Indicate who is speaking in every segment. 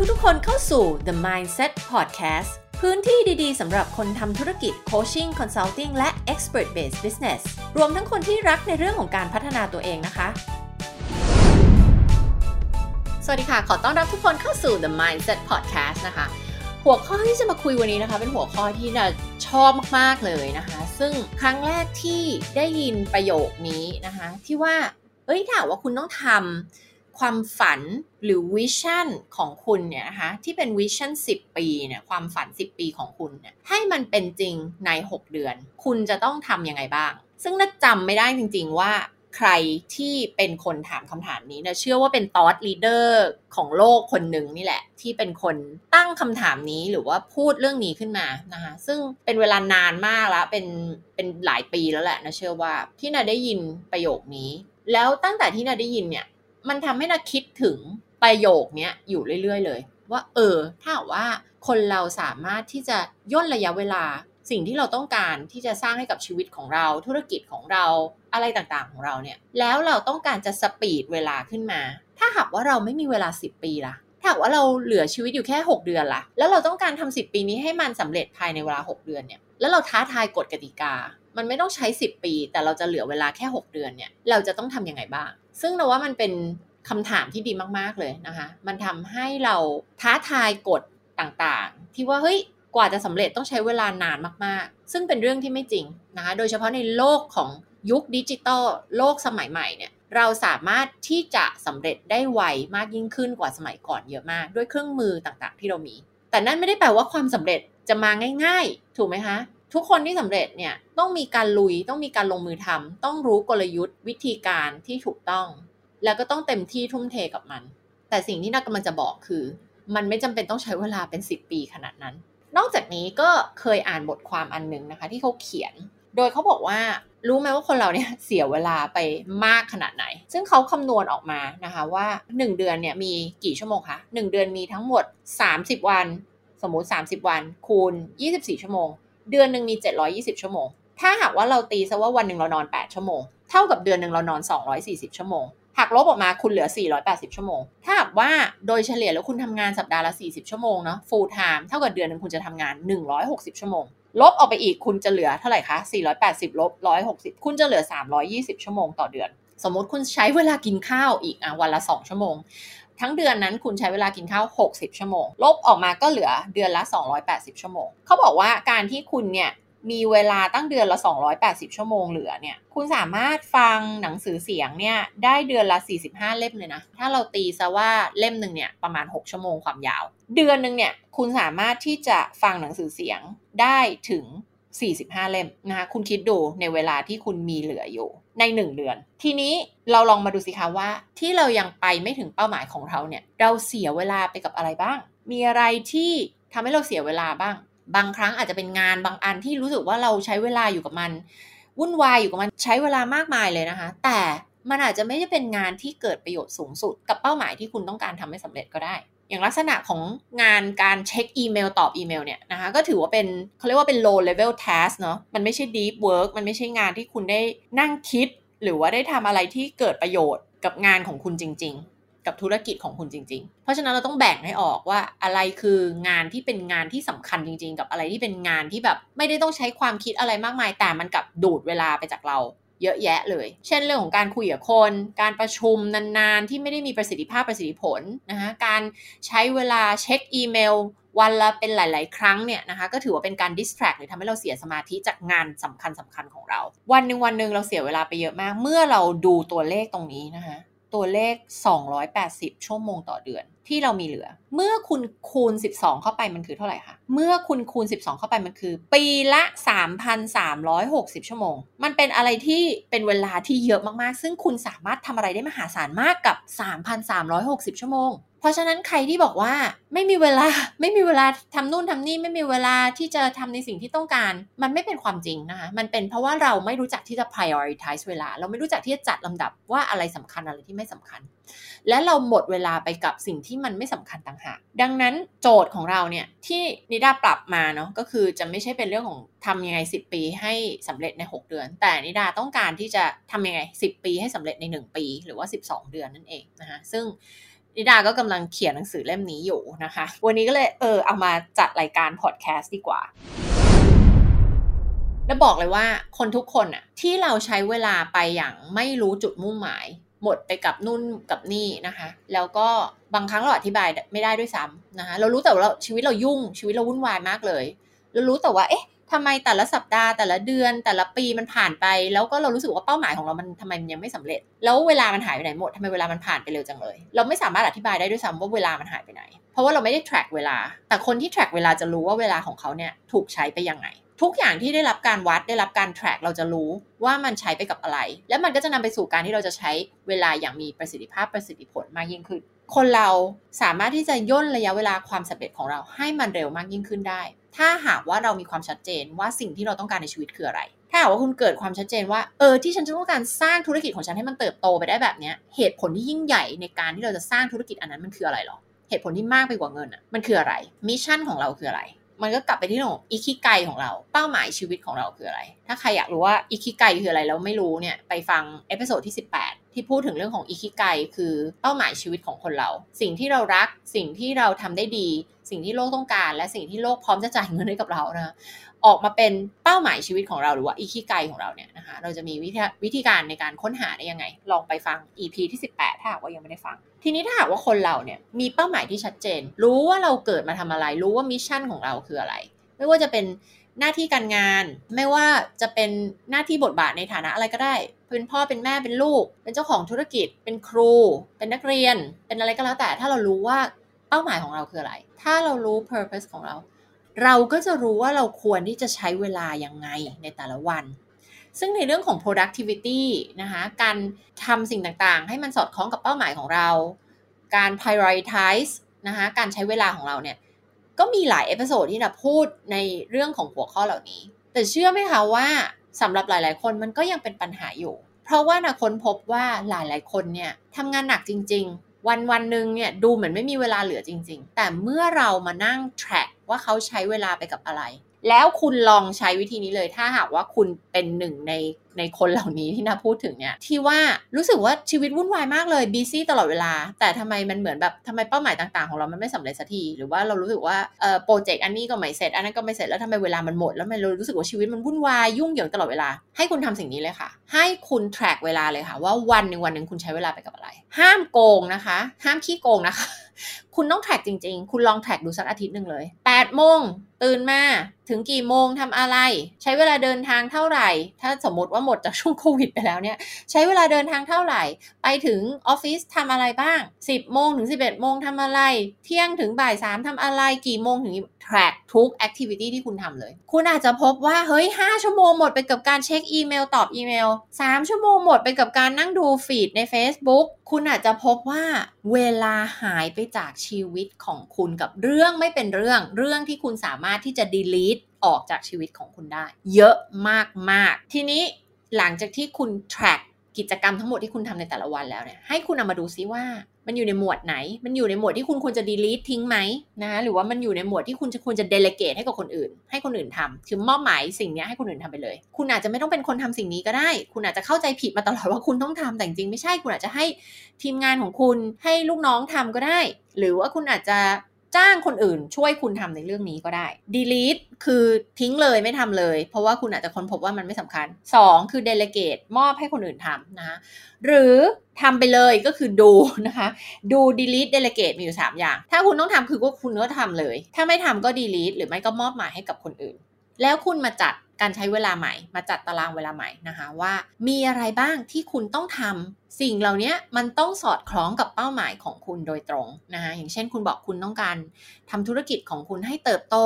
Speaker 1: ทุกๆ คนเข้าสู่ The Mindset Podcast พื้นที่ดีๆ สำหรับคนทำธุรกิจ Coaching Consulting และ Expert Based Business รวมทั้งคนที่รักในเรื่องของการพัฒนาตัวเองนะคะ สวัสดีค่ะ ขอต้อนรับทุกคนเข้าสู่ The Mindset Podcast นะคะ หัวข้อที่จะมาคุยวันนี้นะคะ เป็นหัวข้อที่เราชอบมากๆเลยนะคะ ซึ่งครั้งแรกที่ได้ยินประโยคนี้นะคะ ที่ว่าเอ้ยถ้าว่าคุณต้องทำ ความฝันหรือ vision ของคุณเนี่ยนะคะที่เป็น vision 10 ปีเนี่ยความฝัน 10 ปีของคุณเนี่ยให้มันเป็นจริงใน 6 เดือน คุณจะต้องทำยังไงบ้าง ซึ่งน่าจำไม่ได้จริง ๆว่าใครที่เป็นคนถามคำถามนี้นะเชื่อว่าเป็น thought leader ของโลกคนหนึ่งนี่แหละ ที่เป็นคนตั้งคำถามนี้หรือว่าพูดเรื่องนี้ขึ้นมานะคะซึ่งเป็นเวลานานมากแล้วเป็นเป็นหลายปีแล้วแหละนะเชื่อว่าที่นาได้ยินประโยคนี้ แล้วตั้งแต่ที่นาได้ยินเนี่ย มันทำให้นาคิดถึงประโยคนี้อยู่เรื่อย ๆ เลย ว่าเออ ถ้าว่าคนเราสามารถที่จะย่นระยะเวลาสิ่งที่เราต้องการที่จะสร้างให้กับชีวิตของเราธุรกิจของเราอะไรต่างๆของเราเนี่ย แล้วเราต้องการจะสปีดเวลาขึ้นมา ถ้าหากว่าเราไม่มีเวลา 10 ปีล่ะ ถ้าหากว่าเราเหลือชีวิตอยู่แค่ 6 เดือนล่ะ แล้วเราต้องการทำ10 ปีนี้ให้มันสำเร็จภายในเวลา 6 เดือนเนี่ยแล้วเราท้าทายกฎกติกา มันไม่ต้องใช้ 10 ปี แต่เราจะเหลือเวลาแค่ 6 เดือนเนี่ยเราจะต้องทํำยังไงบ้าง ซึ่งเราว่ามันเป็นคำถามที่ดีมาก ๆ เลยนะคะ มันทำให้เราท้าทายกฎต่างๆ ที่ว่าเฮ้ยกว่าจะสำเร็จต้องใช้เวลานานมากๆ ซึ่งเป็นเรื่องที่ไม่จริงนะคะ โดยเฉพาะในโลกของยุคดิจิตอลโลกสมัยใหม่เนี่ยเราสามารถที่จะสำเร็จได้ไวมากยิ่งขึ้นกว่าสมัยก่อนเยอะมาก ด้วยเครื่องมือต่างๆ ที่เรามี แต่นั่นไม่ได้แปลว่าความสำเร็จจะมาง่าย ๆ ถูกไหมคะ ทุกคนที่สำเร็จเนี่ยต้องมีการลุยต้องมีการลงมือทำต้องรู้กลยุทธ์วิธีการที่ถูกต้อง แล้วก็ต้องเต็มที่ทุ่มเทกับมัน แต่สิ่งที่นักกำลังจะบอกคือ มันไม่จำเป็นต้องใช้เวลาเป็น 10 ปีขนาดนั้น นอกจากนี้ก็เคยอ่านบทความอันหนึ่งนะคะ ที่เขาเขียน โดยเขาบอกว่ารู้ไหมว่าคนเราเนี่ยเสียเวลาไปมากขนาดไหน ซึ่งเขาคำนวณออกมานะคะว่า 1 เดือนเนี่ยมีกี่ชั่วโมงคะ1เดือนมีทั้งหมด 30 วัน สมมุติ 30 วัน คูณ 24 ชั่วโมง เดือนหนึ่งมี 720 ชั่วโมง ถ้าหากว่าเราตีซะว่าวันหนึ่งเรานอน 8 ชั่วโมง เท่ากับเดือนหนึ่งเรานอน 240 ชั่วโมงหักลบออกมาคุณเหลือ 480 ชั่วโมง ถ้าหากว่าโดยเฉลี่ยแล้วคุณทำงานสัปดาห์ละ 40 ชั่วโมงเนาะ full time เท่ากับเดือนหนึ่งคุณจะทำงาน 160 ชั่วโมง ลบออกไปอีกคุณจะเหลือเท่าไหร่คะ 480 ลบ 160 คุณจะเหลือ 320 ชั่วโมงต่อเดือน สมมติคุณใช้เวลากินข้าวอีกอะวันละ 2 ชั่วโมง ทั้งเดือนนั้นคุณใช้เวลากินข้าว 60 ชั่วโมง ลบออกมาก็เหลือเดือนละ 280 ชั่วโมง เขาบอกว่าการที่คุณเนี่ยมีเวลาตั้งเดือนละ 280 ชั่วโมงเหลือเนี่ย คุณสามารถฟังหนังสือเสียงเนี่ย ได้เดือนละ 45 เล่มเลยนะ ถ้าเราตีซะว่าเล่มหนึ่งเนี่ยประมาณ 6 ชั่วโมงความยาว เดือนหนึ่งเนี่ยคุณสามารถที่จะฟังหนังสือเสียงได้ถึง 45 เล่มนะคะ คุณคิดดูในเวลาที่คุณมีเหลืออยู่ ใน 1 เดือน ทีนี้เราลองมาดูสิคะว่า ที่เรายังไปไม่ถึงเป้าหมายของเราเนี่ย เราเสียเวลาไปกับอะไรบ้าง มีอะไรที่ทำให้เราเสียเวลาบ้าง บางครั้งอาจจะเป็นงานบางอันที่รู้สึกว่าเราใช้เวลาอยู่กับมัน วุ่นวายอยู่กับมันใช้เวลามากมายเลยนะคะ แต่มันอาจจะไม่ได้เป็นงานที่เกิดประโยชน์สูงสุด กับเป้าหมายที่คุณต้องการทำให้สำเร็จก็ได้ อย่างลักษณะของงานการเช็คอีเมลตอบอีเมลเนี่ยนะคะก็ถือว่าเป็นเขาเรียกว่าเป็น low level task เนาะมันไม่ใช่ deep work มันไม่ใช่งานที่คุณได้นั่งคิด หรือว่าได้ทำอะไรที่เกิดประโยชน์กับงานของคุณจริงกับธุรกิจของคุณจริง ๆ เพราะฉะนั้นเราต้องแบ่งให้ออกว่าอะไรคืองานที่เป็นงานที่สำคัญจริง ๆ กับอะไรที่เป็นงานที่แบบไม่ได้ต้องใช้ความคิดอะไรมากมายแต่มันกับดูดเวลาไปจากเรา เยอะแยะเลย เช่นเรื่องของการคุยกับคน การประชุมนานๆ ที่ไม่ได้มีประสิทธิภาพประสิทธิผลนะคะการใช้เวลาเช็คอีเมล วันละเป็นหลาย ๆ ครั้งเนี่ยนะคะก็ถือว่าเป็นการดิสแทรกหรือทำให้เราเสียสมาธิจากงานสำคัญสำคัญของเรา วันหนึ่งวันหนึ่งเราเสียเวลาไปเยอะมาก เมื่อเราดูตัวเลขตรงนี้นะคะ ตัวเลข 280 ชั่วโมงต่อเดือน ที่เรามีเหลือ เมื่อคุณคูณ 12 เข้าไปมันคือเท่าไหร่คะ เมื่อคุณคูณ 12 เข้าไปมันคือ ปีละ 3,360 ชั่วโมง มันเป็นอะไรที่เป็นเวลาที่เยอะมากๆ ซึ่งคุณสามารถทำอะไรได้มหาศาลมากกับ 3,360 ชั่วโมง เพราะฉะนั้นใครที่บอกว่าไม่มีเวลาไม่มีเวลาทำนู่นทำนี่ไม่มีเวลาที่จะทำในสิ่งที่ต้องการ มันไม่เป็นความจริงนะคะมันเป็นเพราะว่าเราไม่รู้จักที่จะ prioritize เวลา เราไม่รู้จักที่จะจัดลำดับว่าอะไรสำคัญอะไรที่ไม่สำคัญ และเราหมดเวลาไปกับสิ่งที่มันไม่สำคัญต่างหากดังนั้นโจทย์ของเราเนี่ยที่นิดาปรับมาเนาะก็คือจะไม่ใช่เป็นเรื่องของทำยังไง 10 ปีให้สำเร็จใน 6 เดือน แต่นิดาต้องการที่จะทำยังไง 10 ปีให้สำเร็จใน 1 ปี หรือว่า 12 เดือนนั่นเองนะคะซึ่ง นิดาก็กำลังเขียนหนังสือเล่มนี้อยู่นะคะ วันนี้ก็เลยเออเอามาจัดรายการพอดแคสต์ดีกว่า แล้วบอกเลยว่าคนทุกคนอะที่เราใช้เวลาไปอย่างไม่รู้จุดมุ่งหมาย หมดไปกับนู่นกับนี่นะคะ แล้วก็บางครั้งเราอธิบายไม่ได้ด้วยซ้ำนะคะ เรารู้แต่ว่าเราชีวิตเรายุ่งชีวิตเราวุ่นวายมากเลย เรารู้แต่ว่าเอ๊ะ ทำไมแต่ละสัปดาห์แต่ละเดือนแต่ละปีมันผ่านไป แล้วก็เรารู้สึกว่าเป้าหมายของเรามันทำไมมันยังไม่สำเร็จ แล้วเวลามันหายไปไหนหมดทำไมเวลามันผ่านไปเร็วจังเลย เราไม่สามารถอธิบายได้ด้วยซ้ำว่าเวลามันหายไปไหน เพราะว่าเราไม่ได้ track เวลา แต่คนที่ track เวลาจะรู้ว่าเวลาของเขาเนี่ยถูกใช้ไปยังไง ทุกอย่างที่ได้รับการวัดได้รับการ track เราจะรู้ว่ามันใช้ไปกับอะไร แล้วมันก็จะนำไปสู่การที่เราจะใช้เวลาอย่างมีประสิทธิภาพประสิทธิผลมากยิ่งขึ้นคนเราสามารถที่จะย่นระยะเวลาความสำเร็จของเราให้มันเร็วมากยิ่งขึ้นได้ ถ้าหากว่าเรามีความชัดเจนว่าสิ่งที่เราต้องการในชีวิตคืออะไร ถ้าหากว่าคุณเกิดความชัดเจนว่า เออ ที่ฉันจะต้องการสร้างธุรกิจของฉันให้มันเติบโตไปได้แบบเนี้ยเหตุผลที่ยิ่งใหญ่ในการที่เราจะสร้างธุรกิจอันนั้นมันคืออะไรหรอ เหตุผลที่มากไปกว่าเงินอะ มันคืออะไร mission ของเราคืออะไร มันก็กลับไปที่เรื่องของอิคิไกของเรา เป้าหมายชีวิตของเราคืออะไร ถ้าใครอยากรู้ว่าอิคิไกคืออะไรแล้วไม่รู้เนี่ย ไปฟัง episode ที่ 18ที่พูดถึงเรื่องของอิคิไกคือเป้าหมายชีวิตของคนเรา สิ่งที่เรารักสิ่งที่เราทำได้ดี สิ่งที่โลกต้องการ และสิ่งที่โลกพร้อมจะจ่ายเงินให้กับเรานะออกมาเป็นเป้าหมายชีวิตของเราหรือว่าอิคิไกของเราเนี่ยนะคะเราจะมีวิธีวิธีการในการค้นหาได้ยังไง ลองไปฟัง EP ที่ 18 ถ้าหากว่ายังไม่ได้ฟัง ทีนี้ถ้าหากว่าคนเราเนี่ยมีเป้าหมายที่ชัดเจน รู้ว่าเราเกิดมาทำอะไร รู้ว่ามิชชั่นของเราคืออะไร ไม่ว่าจะเป็นหน้าที่การงาน ไม่ว่าจะเป็นหน้าที่บทบาทในฐานะอะไรก็ได้เป็นพ่อเป็นแม่เป็นลูก เป็นเจ้าของธุรกิจ เป็นครู เป็นนักเรียน เป็นอะไรก็แล้วแต่ถ้าเรารู้ว่าเป้าหมายของเราคืออะไร ถ้าเรารู้ purpose ของเรา เราก็จะรู้ว่าเราควรที่จะใช้เวลายังไงในแต่ละวัน ซึ่งในเรื่องของ productivity นะคะการทำสิ่งต่างๆ ให้มันสอดคล้องกับเป้าหมายของเรา การ prioritize นะคะการใช้เวลาของเราเนี่ย ก็มีหลาย episode ที่นะพูดในเรื่องของหัวข้อเหล่านี้ แต่เชื่อไหมคะว่าสำหรับหลาย ๆ คนมันก็ยังเป็นปัญหาอยู่ เพราะว่านะค้นพบว่าหลายๆ คนเนี่ยทำงานหนักจริง ๆ วันวันหนึ่งเนี่ยดูเหมือนไม่มีเวลาเหลือจริง ๆ แต่เมื่อเรามานั่ง track ว่าเขาใช้เวลาไปกับอะไร แล้วคุณลองใช้วิธีนี้เลย ถ้าหากว่าคุณเป็นหนึ่งในในคนเหล่านี้ที่นาพูดถึงเนี่ย ที่ว่ารู้สึกว่าชีวิตวุ่นวายมากเลยบีซี่ตลอดเวลา แต่ทำไมมันเหมือนแบบทำไมเป้าหมายต่างๆของเรามันไม่สำเร็จสักที หรือว่าเรารู้สึกว่าเอ่อโปรเจกต์อันนี้ก็ไม่เสร็จ อันนั้นก็ไม่เสร็จแล้วทำไมเวลามันหมด แล้วมันรู้สึกว่าชีวิตมันวุ่นวายยุ่งเหยิงตลอดเวลา ให้คุณทำสิ่งนี้เลยค่ะ ให้คุณ track เวลาเลยค่ะ ว่าวันหนึ่งวันหนึ่งคุณใช้เวลาไปกับอะไร ห้ามโกงนะคะ ห้ามขี้โกงนะคะ คุณต้องแท็กจริง ๆ คุณลองแท็กดูสักอาทิตย์หนึ่งเลย8โมงตื่นมาถึงกี่โมงทำอะไร ใช้เวลาเดินทางเท่าไหร่ ถ้าสมมติว่าหมดจากช่วงโควิดไปแล้วเนี่ย ใช้เวลาเดินทางเท่าไหร่ ไปถึงออฟฟิศทำอะไรบ้าง 10โมงถึง 11โมงทำอะไร เที่ยงถึงบ่ายสามทำอะไรกี่โมงถึง track ทุก activity ที่คุณทำเลย คุณอาจจะพบว่า เฮ้ย 5 ชั่วโมงหมดไปกับการเช็คอีเมลตอบอีเมล 3 ชั่วโมงหมดไปกับการนั่งดูฟีดใน Facebook คุณอาจจะพบว่าเวลาหายไปจากชีวิตของคุณกับเรื่องไม่เป็นเรื่อง เรื่องที่คุณสามารถที่จะ delete ออกจากชีวิตของคุณได้ เยอะมากๆ ทีนี้หลังจากที่คุณ track กิจกรรมทั้งหมดที่คุณทำในแต่ละวันแล้วเนี่ย ให้คุณเอามาดูซิว่า มันอยู่ในหมวดไหน มันอยู่ในหมวดที่คุณควรจะดีลีททิ้งไหมนะหรือว่ามันอยู่ในหมวดที่คุณจะควรจะเดลเกตให้กับคนอื่น ให้คนอื่นทำคือมอบหมายสิ่งนี้ให้คนอื่นทำไปเลย คุณอาจจะไม่ต้องเป็นคนทำสิ่งนี้ก็ได้ คุณอาจจะเข้าใจผิดมาตลอดว่าคุณต้องทำแต่จริงไม่ใช่ คุณอาจจะให้ทีมงานของคุณให้ลูกน้องทำก็ได้ หรือว่าคุณอาจจะ จ้างคนอื่นช่วยคุณทำในเรื่องนี้ก็ได้ delete คือทิ้งเลยไม่ทำเลย เพราะว่าคุณอาจจะค้นพบว่ามันไม่สำคัญ 2 คือ delegate มอบให้คนอื่นทำนะคะหรือทำไปเลยก็คือดูนะคะ ดู delete delegate มีอยู่ 3 อย่าง ถ้าคุณต้องทำคือว่าคุณก็ทำเลย ถ้าไม่ทำก็ delete หรือไม่ก็มอบหมายให้กับคนอื่น แล้วคุณมาจัด การใช้เวลาใหม่ มาจัดตารางเวลาใหม่นะคะว่า มีอะไรบ้างที่คุณต้องทำสิ่งเหล่านี้มันต้องสอดคล้องกับเป้าหมายของคุณโดยตรงนะคะอย่างเช่นคุณบอกคุณต้องการทำธุรกิจของคุณให้เติบโต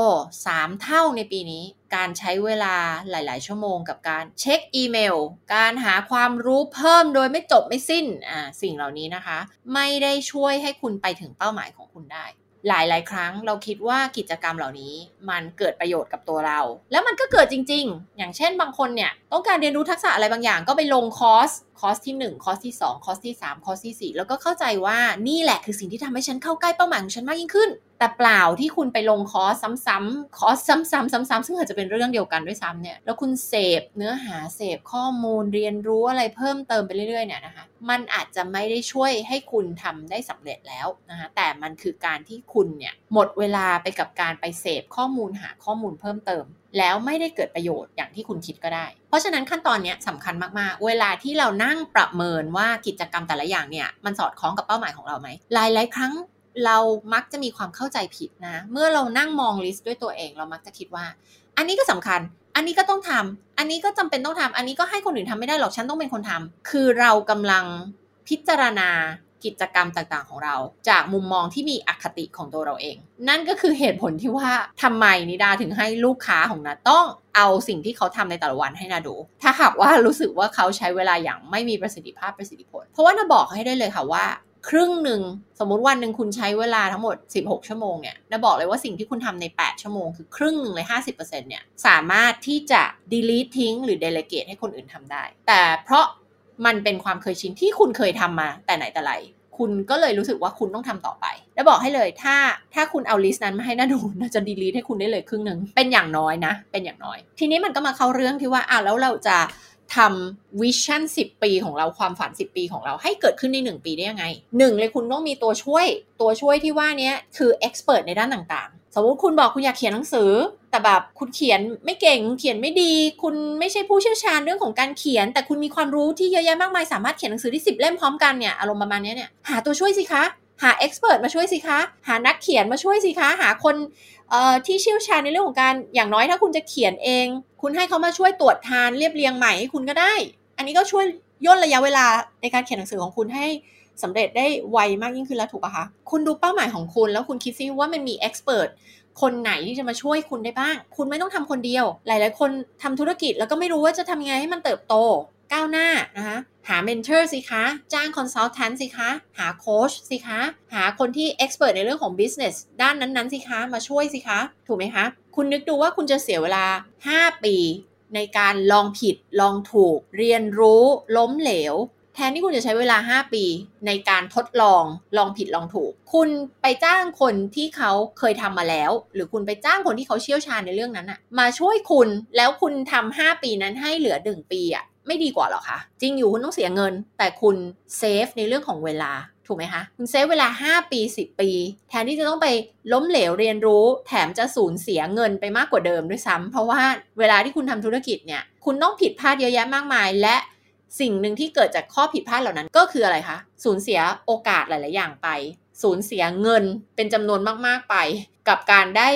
Speaker 1: 3 เท่าในปีนี้ การใช้เวลาหลาย ๆ ชั่วโมงกับการเช็คอีเมล การหาความรู้เพิ่มโดยไม่จบไม่สิ้นอ่าสิ่งเหล่านี้นะคะ ไม่ได้ช่วยให้คุณไปถึงเป้าหมายของคุณได้ หลายๆครั้งเราคิดว่ากิจกรรมเหล่านี้มันเกิดประโยชน์กับตัวเรา แล้วมันก็เกิดจริง ๆ อย่างเช่นบางคนเนี่ย ต้องการเรียนรู้ทักษะอะไรบางอย่างก็ไปลงคอร์ส คอร์สที่ 1 คอร์สที่ 2 คอร์สที่ 3 คอร์สที่ 4 แล้วก็เข้าใจว่านี่แหละคือสิ่งที่ทำให้ฉันเข้าใกล้เป้าหมายของฉันมากยิ่งขึ้น แต่เปล่าที่คุณไปลงคอร์สซ้ำๆ คอร์สซ้ำๆซ้ำๆซึ่งอาจจะเป็นเรื่องเดียวกันด้วยซ้ำเนี่ย แล้วคุณเสพเนื้อหาเสพข้อมูลเรียนรู้อะไรเพิ่มเติมไปเรื่อยๆเนี่ยนะคะ มันอาจจะไม่ได้ช่วยให้คุณทำได้สำเร็จแล้วนะคะ แต่มันคือการที่คุณเนี่ยหมดเวลาไปกับการไปเสพข้อมูลหาข้อมูลเพิ่มเติม แล้วไม่ได้เกิดประโยชน์อย่างที่คุณคิดก็ได้ เพราะฉะนั้นขั้นตอนนี้สำคัญมากๆ เวลาที่เรานั่งประเมินว่ากิจกรรมแต่ละอย่างเนี่ยมันสอดคล้องกับเป้าหมายของเราไหมหลายๆ ครั้งเรามักจะมีความเข้าใจผิดนะ เมื่อเรานั่งมองลิสต์ด้วยตัวเองเรามักจะคิดว่า อันนี้ก็สำคัญ อันนี้ก็ต้องทำอันนี้ก็จำเป็นต้องทำอันนี้ก็ให้คนอื่นทำไม่ได้หรอกฉันต้องเป็นคนทำคือเรากำลังพิจารณา กิจกรรมต่างๆของเรา จากมุมมองที่มีอคติของตัวเราเอง นั่นก็คือเหตุผลที่ว่าทำไมนิดาถึงให้ลูกค้าของนาต้องเอาสิ่งที่เขาทำในแต่ละวันให้นาดู ถ้าหากว่ารู้สึกว่าเขาใช้เวลาอย่างไม่มีประสิทธิภาพประสิทธิผล เพราะว่านาบอกให้ได้เลยค่ะว่าครึ่งหนึ่งสมมุติวันหนึ่งคุณใช้เวลาทั้งหมด 16 ชั่วโมงเนี่ยนาบอกเลยว่าสิ่งที่คุณทำใน 8 ชั่วโมง คือครึ่งหนึ่งเลย 50%เนี่ยสามารถที่จะ delete ทิ้ง หรือ delegate ให้คนอื่นทำได้ แต่เพราะ มันเป็นความเคยชินที่คุณเคยทำมาแต่ไหนแต่ไรคุณก็เลยรู้สึกว่าคุณต้องทำต่อไป แล้วบอกให้เลยถ้าถ้าคุณเอาลิสต์นั้นมาให้น่าดูน่าจะดีลีทให้คุณได้เลยครึ่งหนึ่งเป็นอย่างน้อยนะ เป็นอย่างน้อย ทีนี้มันก็มาเข้าเรื่องที่ว่าอะแล้วเราจะทำวิชั่น 10 ปีของเราความฝัน 10 ปีของเราให้เกิดขึ้นใน 1 ปีได้ยังไงหนึ่งเลยคุณต้องมีตัวช่วย ตัวช่วยที่ว่านี้คือเอ็กซ์เพรสในด้านต่างๆ สมมติคุณบอกคุณอยากเขียนหนังสือ แต่แบบคุณเขียนไม่เก่งเขียนไม่ดี คุณไม่ใช่ผู้เชี่ยวชาญเรื่องของการเขียน แต่คุณมีความรู้ที่เยอะแยะมากมายสามารถเขียนหนังสือที่10 เล่มพร้อมกันเนี่ยอารมณ์ประมาณนี้เนี่ยหาตัวช่วยสิคะหาเอ็กซ์เพรสมาช่วยสิคะ หานักเขียนมาช่วยสิคะ หาคนเอ่อที่เชี่ยวชาญในเรื่องของการ อย่างน้อยถ้าคุณจะเขียนเอง คุณให้เขามาช่วยตรวจทานเรียบเรียงใหม่ให้คุณก็ได้ อันนี้ก็ช่วยย่นระยะเวลาในการเขียนหนังสือของคุณให้สำเร็จได้ไวมากยิ่งขึ้นแล้วถูกปะคะ คุณดูเป้าหมายของคุณ แล้วคุณคิดซิว่ามันมี expert คนไหนที่จะมาช่วยคุณได้บ้าง คุณไม่ต้องทำคนเดียว หลาย ๆ คนทำธุรกิจแล้วก็ไม่รู้ว่าจะทำยังไงให้มันเติบโตก้าวหน้านะคะหา mentor สิคะ จ้าง consultant สิคะ หาโค้ชสิคะ หาคนที่ expert ในเรื่องของ businessด้านนั้นๆสิคะ มาช่วยสิคะ ถูกไหมคะ คุณนึกดูว่าคุณจะเสียเวลา 5 ปี ในการลองผิดลองถูก เรียนรู้ล้มเหลว แทนที่คุณจะใช้เวลา 5 ปีในการทดลองลองผิดลองถูก คุณไปจ้างคนที่เขาเคยทำมาแล้ว หรือคุณไปจ้างคนที่เขาเชี่ยวชาญในเรื่องนั้นอะมาช่วยคุณแล้วคุณทำ5ปีนั้นให้เหลือ 1 ปีอะไม่ดีกว่าหรอคะ จริงอยู่คุณต้องเสียเงิน แต่คุณเซฟในเรื่องของเวลาถูกไหมคะคุณเซฟเวลา 5 ปี 10 ปี แทนที่จะต้องไปล้มเหลวเรียนรู้ แถมจะสูญเสียเงินไปมากกว่าเดิมด้วยซ้ำเพราะว่าเวลาที่คุณทำธุรกิจเนี่ย คุณต้องผิดพลาดเยอะแยะมากมาย และ สิ่งหนึ่งที่เกิดจากข้อผิดพลาดเหล่านั้นก็คืออะไรคะสูญเสียโอกาสหลาย ๆ อย่างไป สูญเสียเงินเป็นจำนวนมาก ๆ ไป กับการได้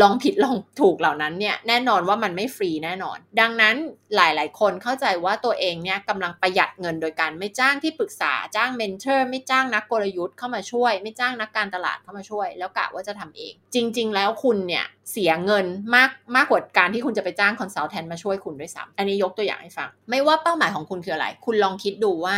Speaker 1: ลองผิดลองถูกเหล่านั้นเนี่ยแน่นอนว่ามันไม่ฟรีแน่นอน ดังนั้นหลายๆ คนเข้าใจว่าตัวเองเนี่ยกำลังประหยัดเงินโดยการไม่จ้างที่ปรึกษาจ้าง mentor ไม่จ้างนักกลยุทธ์เข้ามาช่วย ไม่จ้างนักการตลาดเข้ามาช่วย แล้วกะว่าจะทำเอง จริง ๆ แล้วคุณเนี่ยเสียเงินมากมากกว่าการที่คุณจะไปจ้าง consultant มาช่วยคุณด้วยซ้ำอันนี้ยกตัวอย่างให้ฟัง ไม่ว่าเป้าหมายของคุณคืออะไร คุณลองคิดดูว่า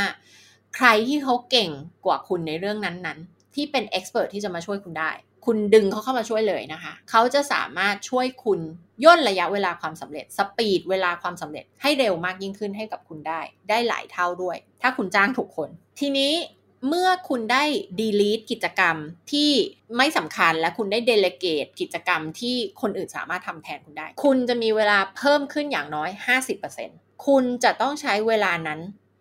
Speaker 1: ใครที่เขาเก่งกว่าคุณในเรื่องนั้นๆ ที่เป็น expert ที่จะมาช่วยคุณได้ คุณดึงเขาเข้ามาช่วยเลยนะคะ เขาจะสามารถช่วยคุณย่นระยะเวลาความสำเร็จ สปีดเวลาความสำเร็จให้เร็วมากยิ่งขึ้นให้กับคุณได้ ได้หลายเท่าด้วย ถ้าคุณจ้างถูกคน ทีนี้เมื่อคุณได้ delete กิจกรรมที่ไม่สำคัญและคุณได้ delegate กิจกรรมที่คนอื่นสามารถทำแทนคุณได้ คุณจะมีเวลาเพิ่มขึ้นอย่างน้อย 50%คุณจะต้องใช้เวลานั้น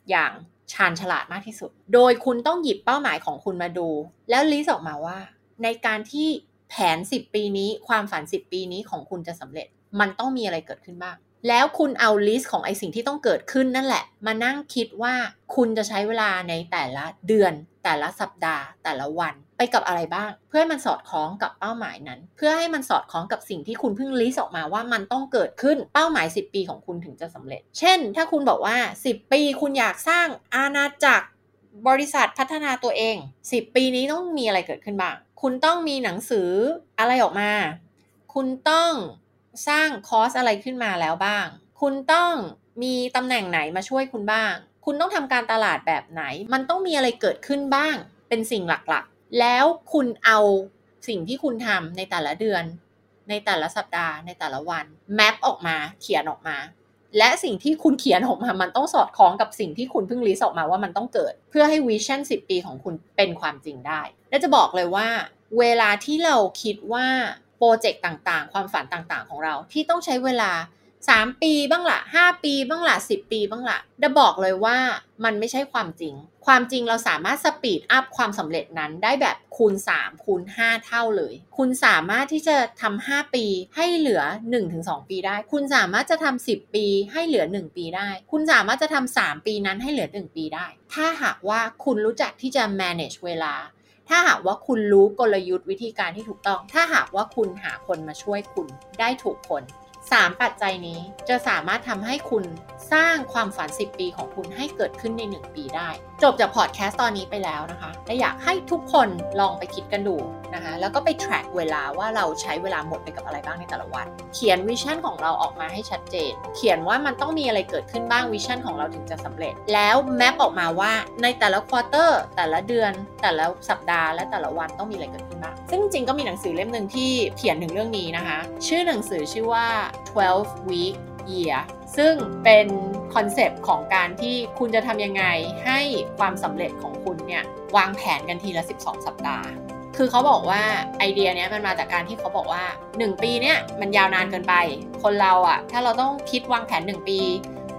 Speaker 1: อย่างชาญฉลาดมากที่สุด โดยคุณต้องหยิบเป้าหมายของคุณมาดู แล้วลิสต์ออกมาว่า ในการที่แผน 10 ปีนี้ ความฝัน 10 ปีนี้ของคุณจะสำเร็จ มันต้องมีอะไรเกิดขึ้นบ้าง แล้วคุณเอา list ของไอ้สิ่งที่ต้องเกิดขึ้นนั่นแหละ มานั่งคิดว่าคุณจะใช้เวลาในแต่ละเดือน แต่ละสัปดาห์ แต่ละวัน ไปกับอะไรบ้าง เพื่อให้มันสอดคล้องกับเป้าหมายนั้น เพื่อให้มันสอดคล้องกับสิ่งที่คุณเพิ่ง list ออกมาว่ามันต้องเกิดขึ้นเป้าหมาย 10 ปีของคุณถึงจะสำเร็จ เช่น ถ้าคุณบอกว่า 10 ปีคุณอยากสร้างอาณาจักรบริษัทพัฒนาตัวเอง 10 ปีนี้ต้องมีอะไรเกิดขึ้นบ้าง คุณต้องมีหนังสืออะไรออกมา คุณต้องสร้างคอร์สอะไรขึ้นมาแล้วบ้าง คุณต้องมีตำแหน่งไหนมาช่วยคุณบ้าง คุณต้องทำการตลาดแบบไหน มันต้องมีอะไรเกิดขึ้นบ้าง เป็นสิ่งหลักๆ แล้วคุณเอาสิ่งที่คุณทำในแต่ละเดือน ในแต่ละสัปดาห์ ในแต่ละวัน แมปออกมา เขียนออกมา และสิ่งที่คุณเขียนออกมา มันต้องสอดคล้องกับสิ่งที่คุณเพิ่ง list ออกมาว่ามันต้องเกิด เพื่อให้ vision 10 ปีของคุณเป็นความจริงได้ และจะบอกเลยว่า เวลาที่เราคิดว่า project ต่างๆ ความฝันต่างๆ ของเราที่ต้องใช้เวลา 3 ปีบ้างละ5ปีบ้างละ10 ปีบ้างละจะบอกเลยว่ามันไม่ใช่ความจริง ความจริงเราสามารถ speed up ความสำเร็จนั้นได้แบบคูณ 3 คูณ 5 เท่าเลย คุณสามารถที่จะทำ5ปีให้เหลือ 1-2 ปีได้ คุณสามารถจะทำ10 ปีให้เหลือ 1 ปีได้ คุณสามารถจะทำ3ปีนั้นให้เหลือ 1 ปีได้ ถ้าหากว่าคุณรู้จักที่จะ manage เวลา ถ้าหากว่าคุณรู้กลยุทธ์วิธีการที่ถูกต้อง ถ้าหากว่าคุณหาคนมาช่วยคุณได้ถูกคน 3 ปัจจัยนี้จะสามารถทำให้คุณสร้างความฝัน 10 ปีของคุณให้เกิดขึ้นใน 1 ปีได้ จบจากพอดแคสต์ตอนนี้ไปแล้วนะคะและอยากให้ทุกคนลองไปคิดกันดูนะคะแล้วก็ไป track เวลาว่าเราใช้เวลาหมดไปกับอะไรบ้างในแต่ละวัน เขียน vision ของเราออกมาให้ชัดเจน เขียนว่ามันต้องมีอะไรเกิดขึ้นบ้าง vision ของเราถึงจะสำเร็จ แล้ว map ออกมาว่าในแต่ละ quarter แต่ละเดือน แต่ละสัปดาห์และแต่ละวันต้องมีอะไรเกิดขึ้นบ้าง ซึ่งจริงก็มีหนังสือเล่มหนึ่งที่เขียนถึงเรื่องนี้นะคะ ชื่อหนังสือชื่อว่า 12 week year ซึ่งเป็น concept ของการที่คุณจะทำยังไงให้ความสำเร็จของคุณเนี่ยวางแผนกันทีละ 12 สัปดาห์ คือเขาบอกว่าไอเดียเนี้ยมันมาจากการที่เขาบอกว่า 1 ปีเนี้ยมันยาวนานเกินไป คนเราอะถ้าเราต้องคิดวางแผน 1 ปี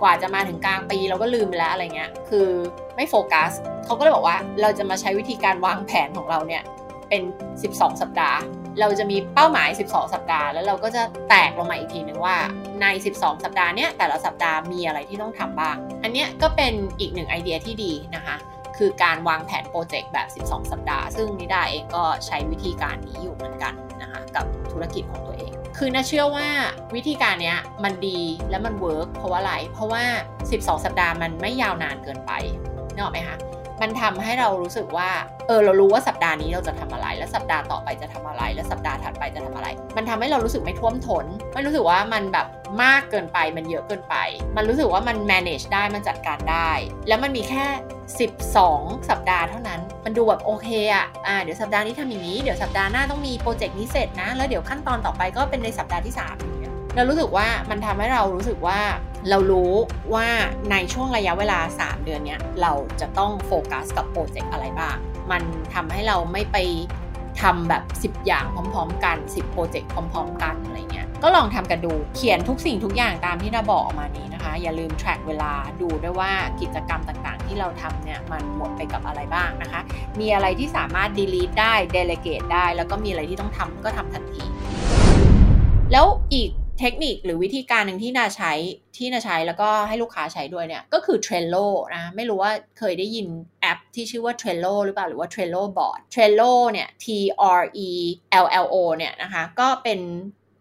Speaker 1: กว่าจะมาถึงกลางปีเราก็ลืมไปแล้วอะไรเงี้ย คือไม่โฟกัสเขาก็เลยบอกว่าเราจะมาใช้วิธีการวางแผนของเราเนี่ย เป็น 12 สัปดาห์ เราจะมีเป้าหมาย 12 สัปดาห์ แล้วเราก็จะแตกลงมาอีกทีนึงว่าใน 12 สัปดาห์เนี้ยแต่ละสัปดาห์มีอะไรที่ต้องทำบ้าง อันเนี้ยก็เป็นอีกหนึ่งไอเดียที่ดีนะคะคือการวางแผน project แบบ 12 สัปดาห์ ซึ่งนิดาเองก็ใช้วิธีการนี้อยู่เหมือนกันนะคะกับธุรกิจของตัวเอง คือน่าเชื่อว่าวิธีการนี้มันดีและมัน work เพราะว่าอะไร เพราะว่า 12 สัปดาห์มันไม่ยาวนานเกินไปนึกออกไหมคะ มันทำให้เรารู้สึกว่า เออ เรารู้ว่าสัปดาห์นี้เราจะทำอะไร แล้วสัปดาห์ต่อไปจะทำอะไร แล้วสัปดาห์ถัดไปจะทำอะไร มันทำให้เรารู้สึกไม่ท่วมทนไม่รู้สึกว่ามันแบบมากเกินไป มันเยอะเกินไป มันรู้สึกว่ามัน manage ได้ มันจัดการได้ แล้วมันมีแค่ 12 สัปดาห์เท่านั้น มันดูแบบโอเคอะอ่าเดี๋ยวสัปดาห์นี้ทำอย่างนี้ เดี๋ยวสัปดาห์หน้าต้องมีโปรเจกต์นี้เสร็จนะ แล้วเดี๋ยวขั้นตอนต่อไปก็เป็นในสัปดาห์ที่3อย่างเงี้ยเรารู้สึกว่ามันทำให้เรารู้สึกว่า เรารู้ว่าในช่วงระยะเวลา 3 เดือนเนี้ยเราจะต้องโฟกัสกับโปรเจกต์อะไรบ้าง มันทำให้เราไม่ไปทำแบบ 10 อย่างพร้อมๆ กัน 10 โปรเจกต์พร้อม ๆ กันอะไรเงี้ย ก็ลองทำกันดู เขียนทุกสิ่งทุกอย่างตามที่เราบอกออกมานี้นะคะ อย่าลืม track เวลา ดูด้วยว่ากิจกรรมต่างๆ ที่เราทำเนี่ยมันหมดไปกับอะไรบ้างนะคะ มีอะไรที่สามารถ delete ได้ delegate ได้ แล้วก็มีอะไรที่ต้องทำก็ทำทันที แล้วอีก เทคนิคหรือวิธีการหนึ่งที่นาใช้ที่นาใช้แล้วก็ให้ลูกค้าใช้ด้วยเนี่ยก็คือ Trello นะไม่รู้ว่าเคยได้ยินแอปที่ชื่อว่า Trello หรือเปล่าหรือว่า Trello Board Trello เนี่ย T R E L L O เนี่ยนะคะก็เป็น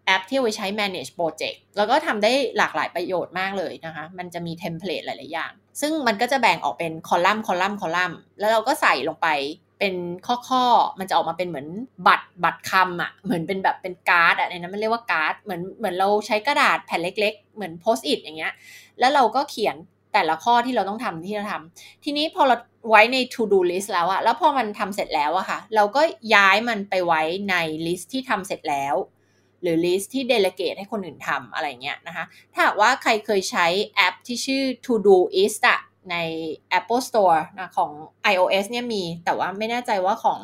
Speaker 1: แอปที่เอาไว้ใช้ manage project แล้วก็ทำได้หลากหลายประโยชน์มากเลยนะคะ มันจะมี template หลาย ๆ อย่าง ซึ่งมันก็จะแบ่งออกเป็นคอลัมน์คอลัมน์คอลัมน์แล้วเราก็ใส่ลงไป เป็นข้อๆ มันจะออกมาเป็นเหมือนบัตรบัตรคำอะ่ะ เหมือนเป็นแบบเป็นการ์ดอะ่ะในนั้นมันเรียกว่าการ์ด เหมือนเหมือนเราใช้กระดาษแผ่นเล็ก ๆ เหมือน Post-it อย่างเงี้ย แล้วเราก็เขียนแต่ละข้อที่เราต้องทำที่เราทำทีนี้พอเราไว้ใน to do list แล้วอะแล้วพอมันทำเสร็จแล้วอะค่ะ เราก็ย้ายมันไปไว้ในลิสต์ที่ทำเสร็จแล้ว หรือลิสต์ที่ delegate ให้คนอื่นทำอะไรเงี้ยนะคะ ถ้าว่าใครเคยใช้แอปที่ชื่อ Todoist อะ ใน Apple Store นะของ iOS เนี่ยมี แต่ว่าไม่แน่ใจว่าของ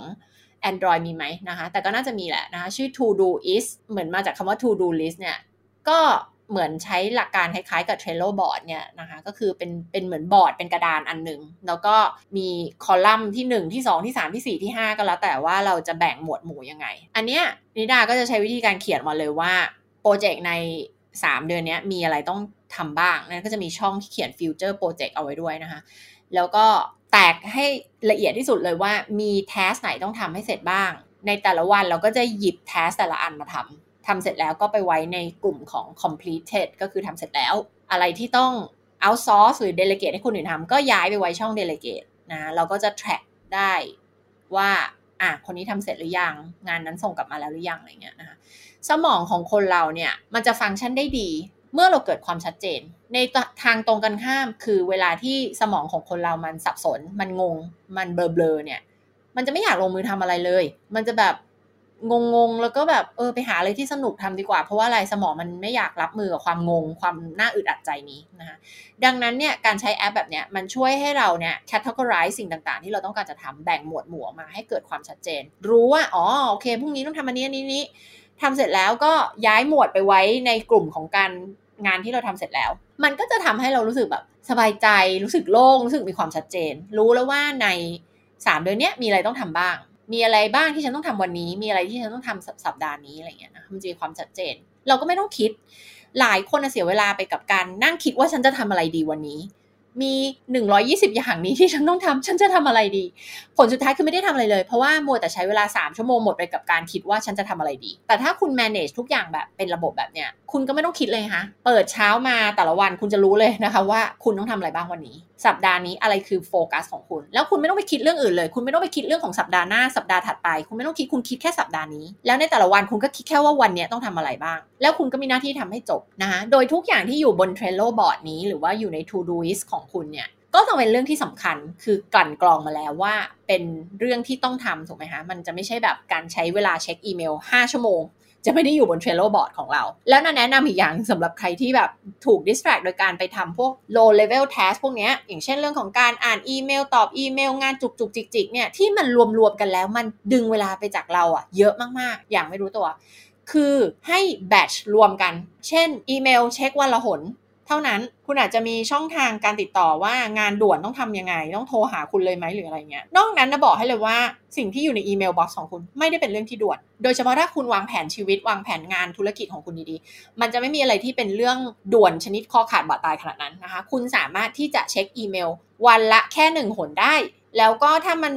Speaker 1: Android มีไหมนะคะ แต่ก็น่าจะมีแหละนะคะชื่อ Todoist เหมือนมาจากคำว่า To Do list เนี่ย ก็เหมือนใช้หลักการคล้ายๆกับ Trello board เนี่ยนะคะ ก็คือเป็นเป็นเหมือนบอร์ดเป็นกระดานอันหนึ่ง แล้วก็มีคอลัมน์ที่ 1 ที่ 2 ที่ 3 ที่ 4 ที่ 5 ก็แล้วแต่ว่าเราจะแบ่งหมวดหมู่ยังไง อันเนี้ยนิดาก็จะใช้วิธีการเขียนมาเลยว่าโปรเจกต์ใน 3เดือนนี้มีอะไรต้องทำบ้าง นั่นก็จะมีช่องที่เขียน future project เอาไว้ด้วยนะคะ แล้วก็แตกให้ละเอียดที่สุดเลยว่ามี task ไหนต้องทำให้เสร็จบ้าง ในแต่ละวันเราก็จะหยิบแทสแต่ละอันมาทำทำเสร็จแล้วก็ไปไว้ในกลุ่มของ completed ก็คือทำเสร็จแล้ว อะไรที่ต้อง outsource หรือ delegate ให้คนอื่นทำก็ย้ายไปไว้ช่อง delegate นะเราก็จะ track ได้ว่าอะคนนี้ทำเสร็จหรือยัง งานนั้นส่งกลับมาแล้วหรือยังอะไรเงี้ยนะคะ สมองของคนเราเนี่ยมันจะฟังก์ชันได้ดี เมื่อเราเกิดความชัดเจน ในทางตรงกันข้ามคือเวลาที่สมองของคนเรามันสับสน มันงง มันเบลอเนี่ย มันจะไม่อยากลงมือทำอะไรเลย มันจะแบบงงๆแล้วก็แบบเออไปหาอะไรที่สนุกทำดีกว่า เพราะว่าอะไรสมองมันไม่อยากรับมือกับความงง ความน่าอึดอัดใจนี้นะคะดังนั้นเนี่ยการใช้แอปแบบเนี้ยมันช่วยให้เราเนี่ย categorize สิ่งต่างๆ ที่เราต้องการจะทำแบ่งหมวดหมู่มาให้เกิดความชัดเจน รู้ว่าอ๋อโอเคพรุ่งนี้ต้องทำอันนี้อันนี้นี้ ทำเสร็จแล้วก็ย้ายหมวดไปไว้ในกลุ่มของการงานที่เราทำเสร็จแล้ว มันก็จะทำให้เรารู้สึกแบบสบายใจ รู้สึกโล่ง รู้สึกมีความชัดเจน รู้แล้วว่าในสามเดือนนี้มีอะไรต้องทำบ้าง มีอะไรบ้างที่ฉันต้องทำวันนี้ มีอะไรที่ฉันต้องทำสัปดาห์นี้อะไรเงี้ยนะมันจะมีความชัดเจน เราก็ไม่ต้องคิด หลายคนเสียเวลาไปกับการนั่งคิดว่าฉันจะทำอะไรดีวันนี้ มี 120 อย่างนี้ที่ฉันต้องทำฉันจะทำอะไรดี ผลสุดท้ายคือไม่ได้ทำอะไรเลย เพราะว่ามัวแต่ใช้เวลา 3 ชั่วโมงหมดไปกับการคิดว่าฉันจะทำอะไรดี แต่ถ้าคุณ manage ทุกอย่างแบบเป็นระบบแบบเนี้ย คุณก็ไม่ต้องคิดเลยฮะ เปิดเช้ามาแต่ละวันคุณจะรู้เลยนะคะว่าคุณต้องทำอะไรบ้างวันนี้ สัปดาห์นี้อะไรคือโฟกัสของคุณ แล้วคุณไม่ต้องไปคิดเรื่องอื่นเลย คุณไม่ต้องไปคิดเรื่องของสัปดาห์หน้า สัปดาห์ถัดไป คุณไม่ต้องคิด คุณคิดแค่สัปดาห์นี้ แล้วในแต่ละวันคุณก็คิดแค่ว่าวันนี้ต้องทำอะไรบ้าง แล้วคุณก็มีหน้าที่ทำให้จบนะคะโดยทุกอย่างที่อยู่บน Trello board นี้หรือว่าอยู่ใน To Do list ของคุณเนี่ยก็ต้องเป็นเรื่องที่สำคัญคือกลั่นกรองมาแล้วว่าเป็นเรื่องที่ต้องทำถูกไหมคะมันจะไม่ใช่แบบการใช้เวลาเช็คอีเมล 5 ชั่วโมง จะไม่ได้อยู่บน Trello board ของเรา แล้วน่าแนะนำอีกอย่างสำหรับใครที่แบบถูก distract โดยการไปทำพวก low level task พวกนี้อย่างเช่นเรื่องของการอ่านอีเมล ตอบอีเมล งานจุกจุกจิกจิกเนี่ยที่มันรวมๆกันแล้วมันดึงเวลาไปจากเราอะเยอะมากๆ อย่างไม่รู้ตัว คือให้ batch รวมกัน เช่นอีเมลเช็ควันละหน เท่านั้นคุณอาจจะมีช่องทางการติดต่อว่างานด่วนต้องทำยังไง ต้องโทรหาคุณเลยไหมหรืออะไรเงี้ยนอกนั้นนะบอกให้เลยว่าสิ่งที่อยู่ใน email box ของคุณไม่ได้เป็นเรื่องที่ด่วน โดยเฉพาะถ้าคุณวางแผนชีวิตวางแผนงานธุรกิจของคุณดีๆ มันจะไม่มีอะไรที่เป็นเรื่องด่วนชนิดคอขาดบาดตายขนาดนั้นนะคะ คุณสามารถที่จะเช็คอีเมล วันละแค่หนึ่งหนได้ แล้วก็ถ้ามัน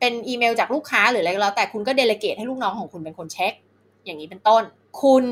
Speaker 1: เป็นอีเมลจากลูกค้าหรืออะไรก็แล้วแต่คุณก็ delegate ให้ลูกน้องของคุณเป็นคนเช็ค อย่างนี้เป็นต้น คุณ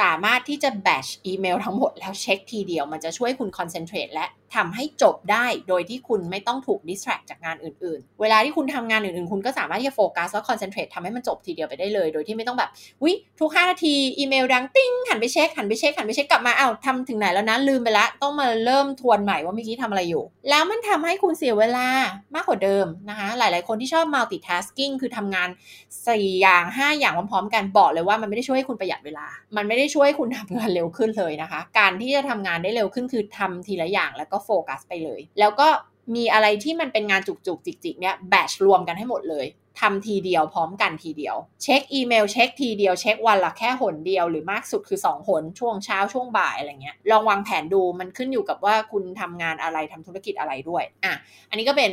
Speaker 1: สามารถที่จะ batch อีเมลทั้งหมดแล้วเช็คทีเดียว มันจะช่วยคุณ concentrate และ ทำให้จบได้โดยที่คุณไม่ต้องถูก distract จากงานอื่นๆ เวลาที่คุณทำงานอื่นๆ คุณก็สามารถที่จะโฟกัสแล้ว concentrate ทำให้มันจบทีเดียวไปได้เลย โดยที่ไม่ต้องแบบว่าทุก5นาทีอีเมลดังติ้งหันไปเช็คหันไปเช็คหันไปเช็คกลับมาอ้าวทำถึงไหนแล้วนะลืมไปละต้องมาเริ่มทวนใหม่ว่าเมื่อกี้ทำอะไรอยู่ แล้วมันทำให้คุณเสียเวลามากกว่าเดิมนะคะหลายๆ คนที่ชอบ multitasking คือทำงาน 4 อย่าง 5 อย่างพร้อมๆ กันบอกเลยว่ามันไม่ได้ช่วยให้คุณประหยัดเวลา มันไม่ได้ช่วยให้คุณทำงานเร็วขึ้นเลยนะคะ การที่จะทำงานได้เร็วขึ้นคือทำทีละอย่างแล้วก็โฟกัสไปเลย แล้วก็มีอะไรที่มันเป็นงานจุกๆจิกๆเนี่ย batch รวมกันให้หมดเลยทำทีเดียวพร้อมกันทีเดียว เช็คอีเมลเช็คทีเดียวเช็ควันละแค่หนเดียวหรือมากสุดคือ 2 หน ช่วงเช้าช่วงบ่ายอะไรเงี้ยลองวางแผนดูมันขึ้นอยู่กับว่าคุณทำงานอะไรทำธุรกิจอะไรด้วยอะอันนี้ก็เป็น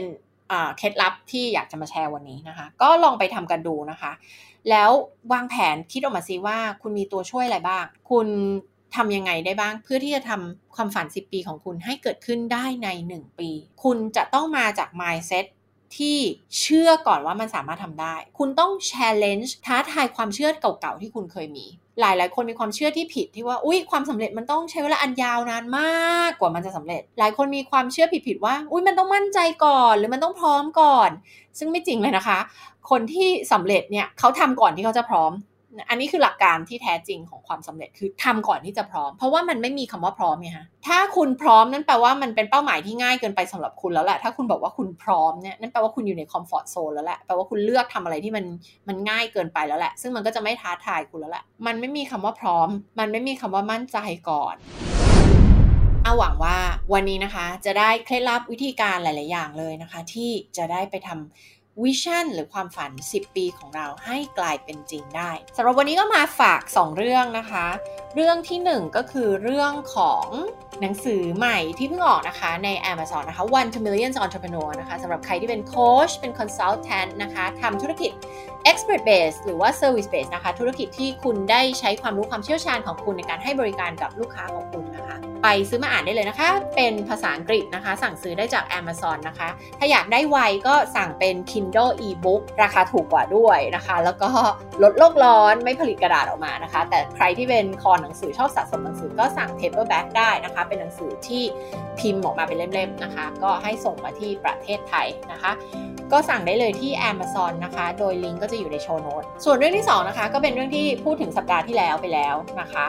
Speaker 1: เคล็ดลับที่อยากจะมาแชร์วันนี้นะคะ ก็ลองไปทำกันดูนะคะ แล้ววางแผนคิดออกมาซิว่าคุณมีตัวช่วยอะไรบ้าง คุณ ทำยังไงได้บ้าง เพื่อที่จะทำความฝัน 10 ปีของคุณให้เกิดขึ้นได้ใน 1 ปี คุณจะต้องมาจาก mindset ที่เชื่อก่อนว่ามันสามารถทำได้ คุณต้อง challenge ท้าทายความเชื่อเก่าๆที่คุณเคยมี หลายๆ คนมีความเชื่อที่ผิดที่ว่า อุ้ยความสำเร็จมันต้องใช้เวลาอันยาวนานมากกว่ามันจะสำเร็จ หลายคนมีความเชื่อผิดๆว่า อุ้ยมันต้องมั่นใจก่อน หรือมันต้องพร้อมก่อน ซึ่งไม่จริงเลยนะคะ คนที่สำเร็จเนี่ยเขาทำก่อนที่เขาจะพร้อม อันนี้คือหลักการที่แท้จริงของความสำเร็จคือทำก่อนที่จะพร้อม เพราะว่ามันไม่มีคำว่าพร้อมไงฮะถ้าคุณพร้อมนั่นแปลว่ามันเป็นเป้าหมายที่ง่ายเกินไปสำหรับคุณแล้วแหละถ้าคุณบอกว่าคุณพร้อมเนี่ยนั่นแปลว่าคุณอยู่ในคอมฟอร์ทโซนแล้วแหละแปลว่าคุณเลือกทำอะไรที่มันมันง่ายเกินไปแล้วแหละ ซึ่งมันก็จะไม่ท้าทายคุณแล้วแหละมันไม่มีคำว่าพร้อม มันไม่มีคำว่ามั่นใจก่อนเอาหวังว่าวันนี้นะคะจะได้เคล็ดลับวิธีการหลาย ๆ อย่างเลยนะคะ ที่จะได้ไปทำ วิชั่นหรือความฝัน 10 ปีของเราให้กลายเป็นจริงได้สำหรับวันนี้ก็มาฝาก 2 เรื่องนะคะ เรื่องที่ 1 ก็คือเรื่องของหนังสือใหม่ที่เพิ่งออกนะคะใน Amazon นะคะ One to Millions Entrepreneur นะคะสำหรับใครที่เป็นโค้ชเป็น consultant นะคะทำธุรกิจ expert base หรือว่า service base นะคะ ธุรกิจที่คุณได้ใช้ความรู้ความเชี่ยวชาญของคุณในการให้บริการกับลูกค้าของคุณ ไปซื้อมาอ่านได้เลยนะคะ เป็นภาษาอังกฤษนะคะ สั่งซื้อได้จาก Amazon นะคะ ถ้าอยากได้ไวก็สั่งเป็น Kindle e-book ราคาถูกกว่าด้วยนะคะ แล้วก็ลดโลกร้อนไม่ผลิตกระดาษออกมานะคะ แต่ใครที่เป็นคอหนังสือชอบสะสมหนังสือก็สั่ง paperback ได้นะคะ เป็นหนังสือที่พิมพ์ออกมาเป็นเล่มๆนะคะ ก็ให้ส่งมาที่ประเทศไทยนะคะ ก็สั่งได้เลยที่ Amazon นะคะ โดยลิงก์ก็จะอยู่ในโชว์โน้ตส่วนเรื่องที่2นะคะก็เป็นเรื่องที่พูดถึงสัปดาห์ที่แล้วไปแล้วนะคะ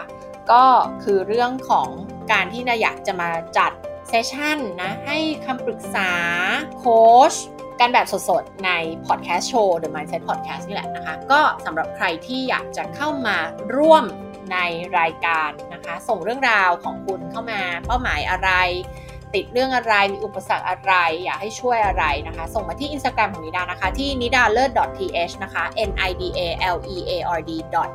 Speaker 1: ก็คือเรื่องของการที่นาอยากจะมาจัดเซสชันนะให้คำปรึกษาโค้ชกันแบบสดๆ ในพอดแคสต์โชว์ The Mindset Podcast นี่แหละนะคะ ก็สำหรับใครที่อยากจะเข้ามาร่วมในรายการนะคะ ส่งเรื่องราวของคุณเข้ามาเป้าหมายอะไร ติดเรื่องอะไร มีอุปสรรคอะไร อยากให้ช่วยอะไรนะคะ ส่งมาที่ Instagram ของนิดานะคะ ที่นิดาเลิศ th นะคะ n i d a l e a r d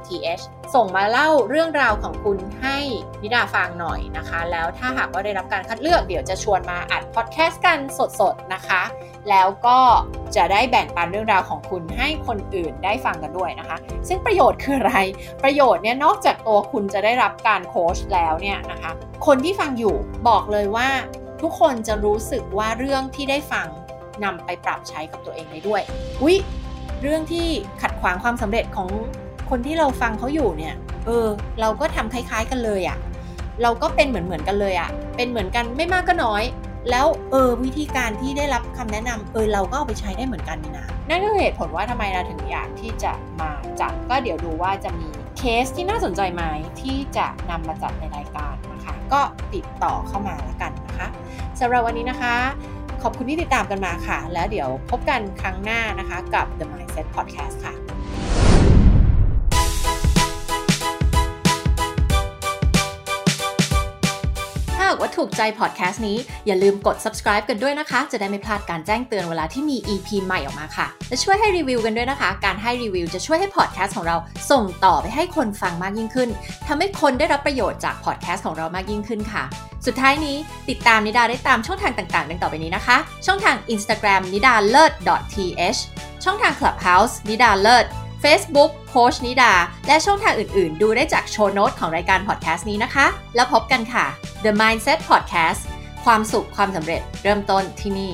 Speaker 1: th ส่งมาเล่าเรื่องราวของคุณให้นิดาฟังหน่อยนะคะ แล้วถ้าหากว่าได้รับการคัดเลือกเดี๋ยวจะชวนมาอัดพอดแคสต์กันสดๆนะคะ แล้วก็จะได้แบ่งปันเรื่องราวของคุณให้คนอื่นได้ฟังกันด้วยนะคะ ซึ่งประโยชน์คืออะไร ประโยชน์เนี่ยนอกจากตัวคุณจะได้รับการโค้ชแล้วเนี่ยนะคะ คนที่ฟังอยู่บอกเลยว่า ทุกคนจะรู้สึกว่าเรื่องที่ได้ฟังนำไปปรับใช้กับตัวเองได้ด้วย อุ๊ย เรื่องที่ขัดขวางความสำเร็จของคนที่เราฟังเขาอยู่เนี่ย เออ เราก็ทำคล้าย ๆ กันเลยอะ่ะ เราก็เป็นเหมือนเหมือนกันเลยอะ่ะ เป็นเหมือนกันไม่มากก็น้อย แล้วเออวิธีการที่ได้รับคำแนะนำเออเราก็เอาไปใช้ได้เหมือนกันนี่นะ นั่นก็เหตุผลว่าทำไมเราถึงอยากที่จะมาจัดก็เดี๋ยวดูว่าจะมีเคสที่น่าสนใจไหมที่จะนำมาจัดในรายการนะ คะก็ติดต่อเข้ามาแล้วกันนะคะสำหรับวันนี้นะคะ ขอบคุณที่ติดตามกันมาค่ะ แล้วเดี๋ยวพบกันครั้งหน้านะคะกับ The Mindset Podcast ค่ะาหากว่าถูกใจพอดแคสต์นี้ อย่าลืมกด subscribe กันด้วยนะคะ จะได้ไม่พลาดการแจ้งเตือนเวลาที่มี EP ใหม่ออกมาค่ะ และช่วยให้รีวิวกันด้วยนะคะ การให้รีวิวจะช่วยให้พอดแคสต์ของเราส่งต่อไปให้คนฟังมากยิ่งขึ้นทำให้คนได้รับประโยชน์จากพอดแคสต์ของเรามากยิ่งขึ้นค่ะ สุดท้ายนี้ติดตามนิดาได้ตามช่องทางต่างๆ ดังต่อไปนี้นะคะ ช่องทาง Instagram นิดาเลิศ .th ช่องทาง Clubhouse นิดาเลิศ Facebook โคชนิดา และช่องทางอื่น ๆ ดูได้จากโชว์โน้ตของรายการพอดแคสต์นี้นะคะ แล้วพบกันค่ะ The Mindset Podcast ความสุขความสำเร็จเริ่มต้นที่นี่